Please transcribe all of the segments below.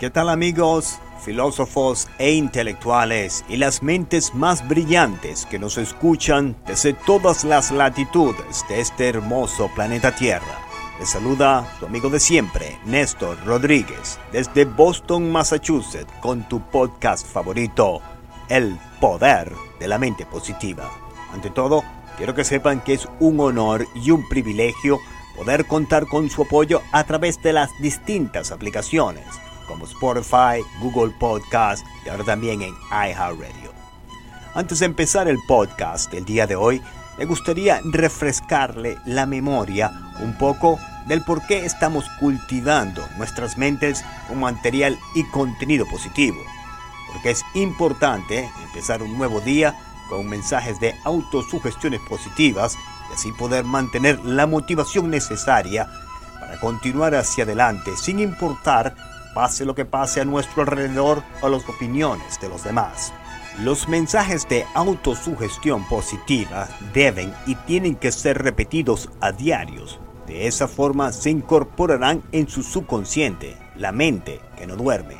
¿Qué tal amigos, filósofos e intelectuales y las mentes más brillantes que nos escuchan desde todas las latitudes de este hermoso planeta Tierra? Les saluda su amigo de siempre, Néstor Rodríguez, desde Boston, Massachusetts, con tu podcast favorito, El Poder de la Mente Positiva. Ante todo, quiero que sepan que es un honor y un privilegio poder contar con su apoyo a través de las distintas aplicaciones como Spotify, Google Podcast y ahora también en iHeartRadio. Antes de empezar el podcast del día de hoy, me gustaría refrescarle la memoria un poco del por qué estamos cultivando nuestras mentes con material y contenido positivo. Porque es importante empezar un nuevo día con mensajes de autosugestiones positivas y así poder mantener la motivación necesaria para continuar hacia adelante sin importar pase lo que pase a nuestro alrededor o las opiniones de los demás. Los mensajes de autosugestión positiva deben y tienen que ser repetidos a diarios. De esa forma se incorporarán en su subconsciente, la mente que no duerme,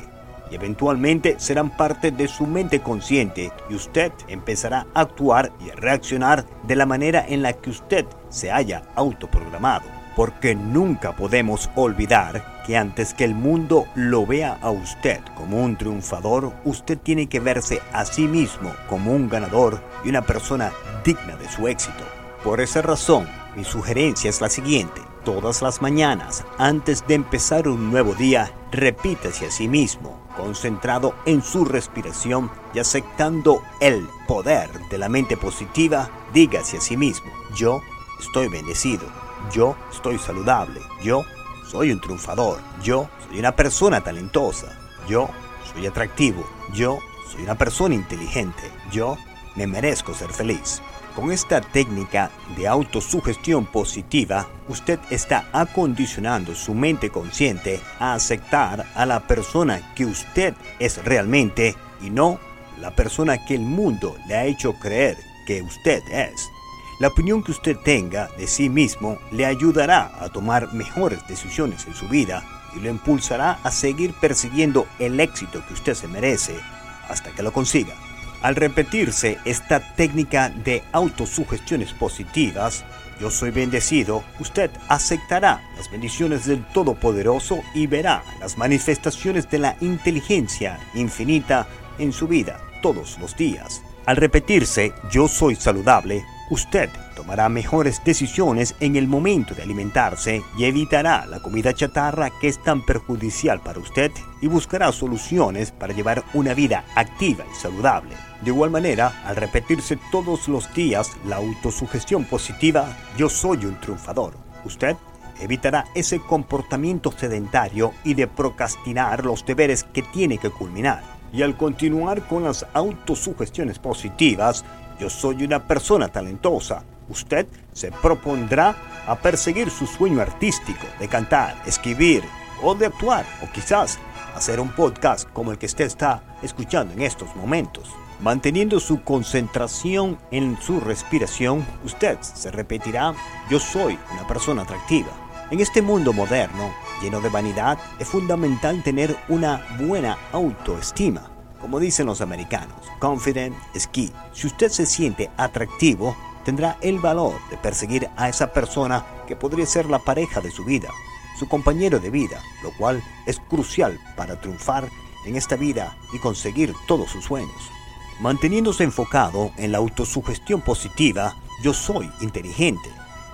y eventualmente serán parte de su mente consciente y usted empezará a actuar y a reaccionar de la manera en la que usted se haya autoprogramado porque nunca podemos olvidar que antes que el mundo lo vea a usted como un triunfador, usted tiene que verse a sí mismo como un ganador y una persona digna de su éxito. Por esa razón, mi sugerencia es la siguiente. Todas las mañanas, antes de empezar un nuevo día, repítase a sí mismo, concentrado en su respiración y aceptando el poder de la mente positiva, dígase a sí mismo, yo estoy bendecido yo estoy saludable. Yo soy un triunfador. Yo soy una persona talentosa. Yo soy atractivo. Yo soy una persona inteligente. Yo me merezco ser feliz. Con esta técnica de autosugestión positiva, usted está acondicionando su mente consciente a aceptar a la persona que usted es realmente y no la persona que el mundo le ha hecho creer que usted es. La opinión que usted tenga de sí mismo le ayudará a tomar mejores decisiones en su vida y lo impulsará a seguir persiguiendo el éxito que usted se merece hasta que lo consiga. Al repetirse esta técnica de autosugestiones positivas, yo soy bendecido, usted aceptará las bendiciones del Todopoderoso y verá las manifestaciones de la inteligencia infinita en su vida todos los días. Al repetirse yo soy saludable, Usted tomará mejores decisiones en el momento de alimentarse y evitará la comida chatarra que es tan perjudicial para usted y buscará soluciones para llevar una vida activa y saludable. De igual manera, al repetirse todos los días la autosugestión positiva, yo soy un triunfador, usted evitará ese comportamiento sedentario y de procrastinar los deberes que tiene que culminar. Y al continuar con las autosugestiones positivas, yo soy una persona talentosa. Usted se propondrá a perseguir su sueño artístico de cantar, escribir o de actuar o quizás hacer un podcast como el que usted está escuchando en estos momentos. Manteniendo su concentración en su respiración, usted se repetirá, yo soy una persona atractiva. En este mundo moderno, lleno de vanidad, es fundamental tener una buena autoestima. Como dicen los americanos, confident is key. Si usted se siente atractivo, tendrá el valor de perseguir a esa persona que podría ser la pareja de su vida, su compañero de vida, lo cual es crucial para triunfar en esta vida y conseguir todos sus sueños. Manteniéndose enfocado en la autosugestión positiva, yo soy inteligente.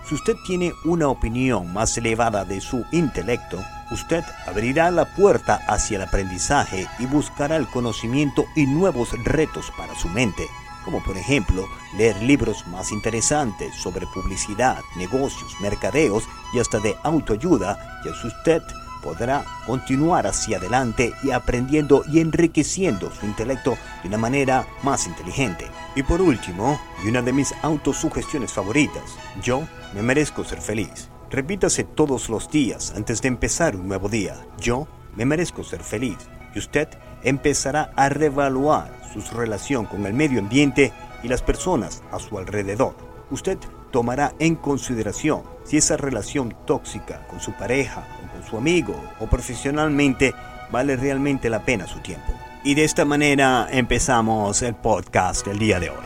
Si usted tiene una opinión más elevada de su intelecto, usted abrirá la puerta hacia el aprendizaje y buscará el conocimiento y nuevos retos para su mente, como por ejemplo leer libros más interesantes sobre publicidad, negocios, mercadeos y hasta de autoayuda, y así usted podrá continuar hacia adelante y aprendiendo y enriqueciendo su intelecto de una manera más inteligente. Y por último, y una de mis autosugestiones favoritas, yo me merezco ser feliz. Repítase todos los días antes de empezar un nuevo día. Yo me merezco ser feliz. Y usted empezará a reevaluar su relación con el medio ambiente y las personas a su alrededor. Usted tomará en consideración si esa relación tóxica con su pareja o con su amigo o profesionalmente vale realmente la pena su tiempo. Y de esta manera empezamos el podcast del día de hoy.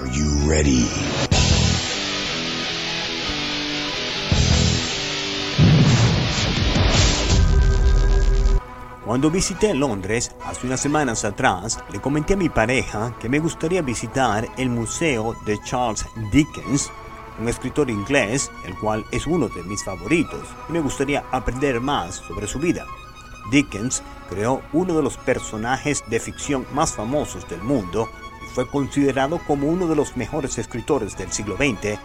Are you ready? Cuando visité Londres hace unas semanas atrás, le comenté a mi pareja que me gustaría visitar el museo de Charles Dickens, un escritor inglés, el cual es uno de mis favoritos, y me gustaría aprender más sobre su vida. Dickens creó uno de los personajes de ficción más famosos del mundo y fue considerado como uno de los mejores escritores del siglo XX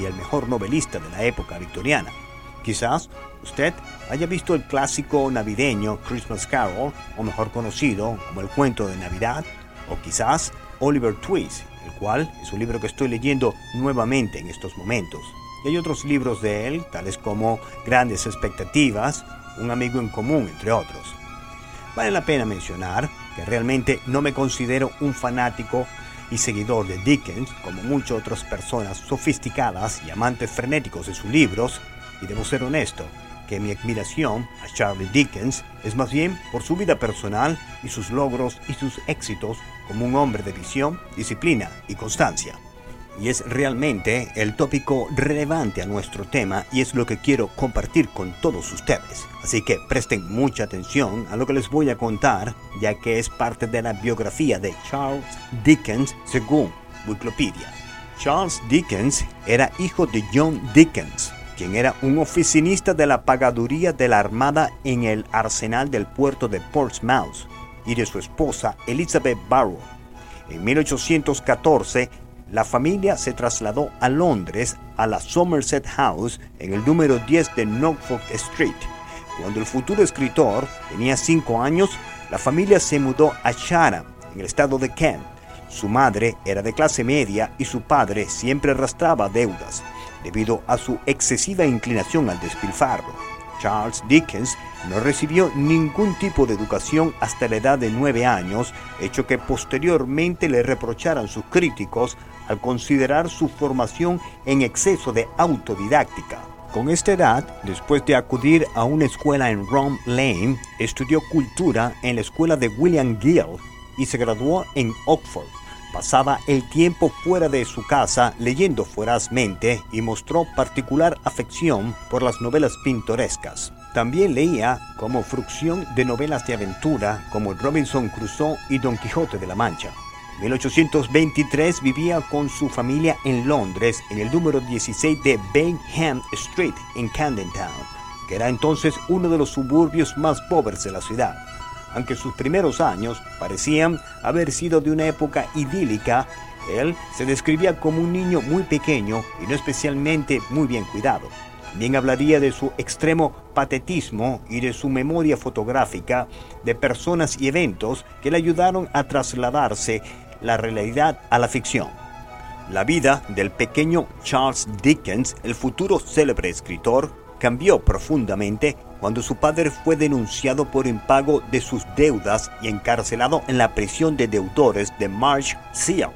y el mejor novelista de la época victoriana. Quizás usted haya visto el clásico navideño Christmas Carol, o mejor conocido como el cuento de Navidad, o quizás Oliver Twist, el cual es un libro que estoy leyendo nuevamente en estos momentos. Y hay otros libros de él, tales como Grandes Expectativas, Un amigo en común, entre otros. Vale la pena mencionar que realmente no me considero un fanático y seguidor de Dickens, como muchas otras personas sofisticadas y amantes frenéticos de sus libros, y debo ser honesto, que mi admiración a Charlie Dickens es más bien por su vida personal y sus logros y sus éxitos como un hombre de visión, disciplina y constancia. Y es realmente el tópico relevante a nuestro tema y es lo que quiero compartir con todos ustedes. Así que presten mucha atención a lo que les voy a contar, ya que es parte de la biografía de Charles Dickens según Wikipedia. Charles Dickens era hijo de John Dickens, quien era un oficinista de la pagaduría de la Armada en el arsenal del puerto de Portsmouth, y de su esposa Elizabeth Barrow. En 1814, la familia se trasladó a Londres a la Somerset House en el número 10 de Norfolk Street. Cuando el futuro escritor tenía 5 años, la familia se mudó a Chatham, en el estado de Kent. Su madre era de clase media y su padre siempre arrastraba deudas debido a su excesiva inclinación al despilfarro. Charles Dickens no recibió ningún tipo de educación hasta la edad de nueve años, hecho que posteriormente le reprocharan sus críticos al considerar su formación en exceso de autodidáctica. Con esta edad, después de acudir a una escuela en Rom Lane, estudió cultura en la escuela de William Gill y se graduó en Oxford. Pasaba el tiempo fuera de su casa leyendo fuerazmente y mostró particular afección por las novelas pintorescas. También leía como frucción de novelas de aventura como Robinson Crusoe y Don Quijote de la Mancha. En 1823 vivía con su familia en Londres en el número 16 de Bainham Street en Camden Town, que era entonces uno de los suburbios más pobres de la ciudad aunque sus primeros años parecían haber sido de una época idílica, él se describía como un niño muy pequeño y no especialmente muy bien cuidado. Bien hablaría de su extremo patetismo y de su memoria fotográfica de personas y eventos que le ayudaron a trasladarse la realidad a la ficción. La vida del pequeño Charles Dickens, el futuro célebre escritor, cambió profundamente cuando su padre fue denunciado por impago de sus deudas y encarcelado en la prisión de deudores de Marsh Seal.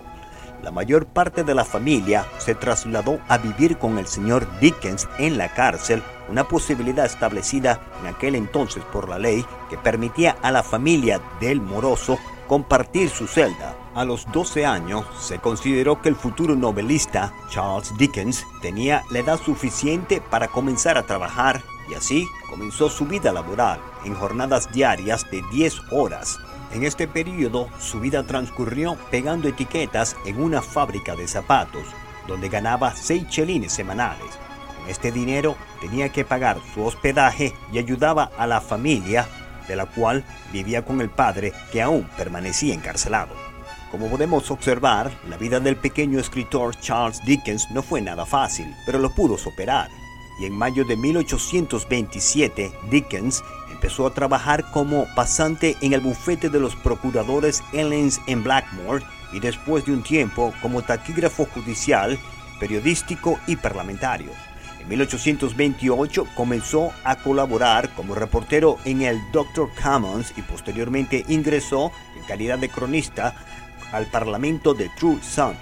La mayor parte de la familia se trasladó a vivir con el señor Dickens en la cárcel, una posibilidad establecida en aquel entonces por la ley que permitía a la familia del moroso compartir su celda. A los 12 años se consideró que el futuro novelista Charles Dickens tenía la edad suficiente para comenzar a trabajar y así comenzó su vida laboral en jornadas diarias de 10 horas. En este periodo su vida transcurrió pegando etiquetas en una fábrica de zapatos, donde ganaba 6 chelines semanales. Con este dinero tenía que pagar su hospedaje y ayudaba a la familia, de la cual vivía con el padre que aún permanecía encarcelado. Como podemos observar, la vida del pequeño escritor Charles Dickens no fue nada fácil, pero lo pudo superar y en mayo de 1827 Dickens empezó a trabajar como pasante en el bufete de los procuradores Ellens en Blackmore y después de un tiempo como taquígrafo judicial, periodístico y parlamentario. En 1828 comenzó a colaborar como reportero en el Doctor Commons y posteriormente ingresó en calidad de cronista al Parlamento de True Sun.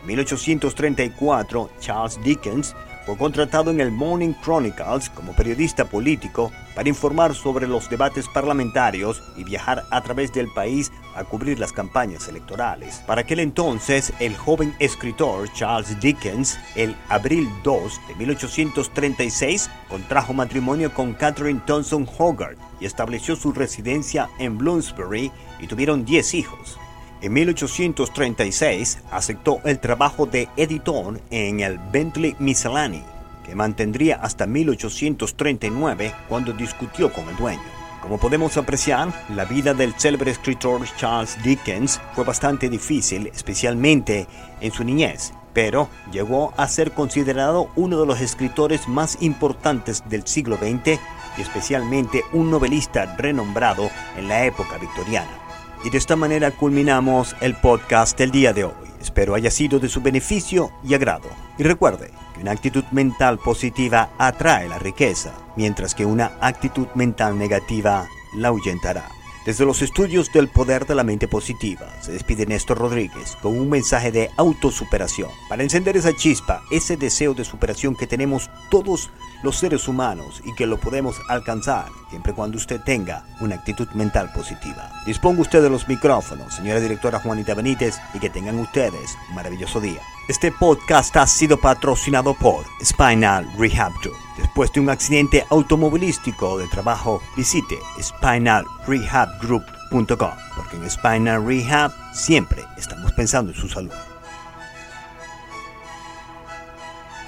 En 1834, Charles Dickens fue contratado en el Morning Chronicles como periodista político para informar sobre los debates parlamentarios y viajar a través del país a cubrir las campañas electorales. Para aquel entonces, el joven escritor Charles Dickens, el abril 2 de 1836, contrajo matrimonio con Catherine Thompson Hogarth y estableció su residencia en Bloomsbury y tuvieron 10 hijos. En 1836 aceptó el trabajo de editor en el Bentley Miscellany, que mantendría hasta 1839 cuando discutió con el dueño. Como podemos apreciar, la vida del célebre escritor Charles Dickens fue bastante difícil, especialmente en su niñez, pero llegó a ser considerado uno de los escritores más importantes del siglo XX y especialmente un novelista renombrado en la época victoriana. Y de esta manera culminamos el podcast del día de hoy. Espero haya sido de su beneficio y agrado. Y recuerde que una actitud mental positiva atrae la riqueza, mientras que una actitud mental negativa la ahuyentará. Desde los estudios del poder de la mente positiva, se despide Néstor Rodríguez con un mensaje de autosuperación para encender esa chispa, ese deseo de superación que tenemos todos los seres humanos y que lo podemos alcanzar siempre cuando usted tenga una actitud mental positiva. Disponga usted de los micrófonos, señora directora Juanita Benítez, y que tengan ustedes un maravilloso día. Este podcast ha sido patrocinado por Spinal Rehab Group. Después de un accidente automovilístico de trabajo, visite spinalrehabgroup.com, porque en Spinal Rehab siempre estamos pensando en su salud.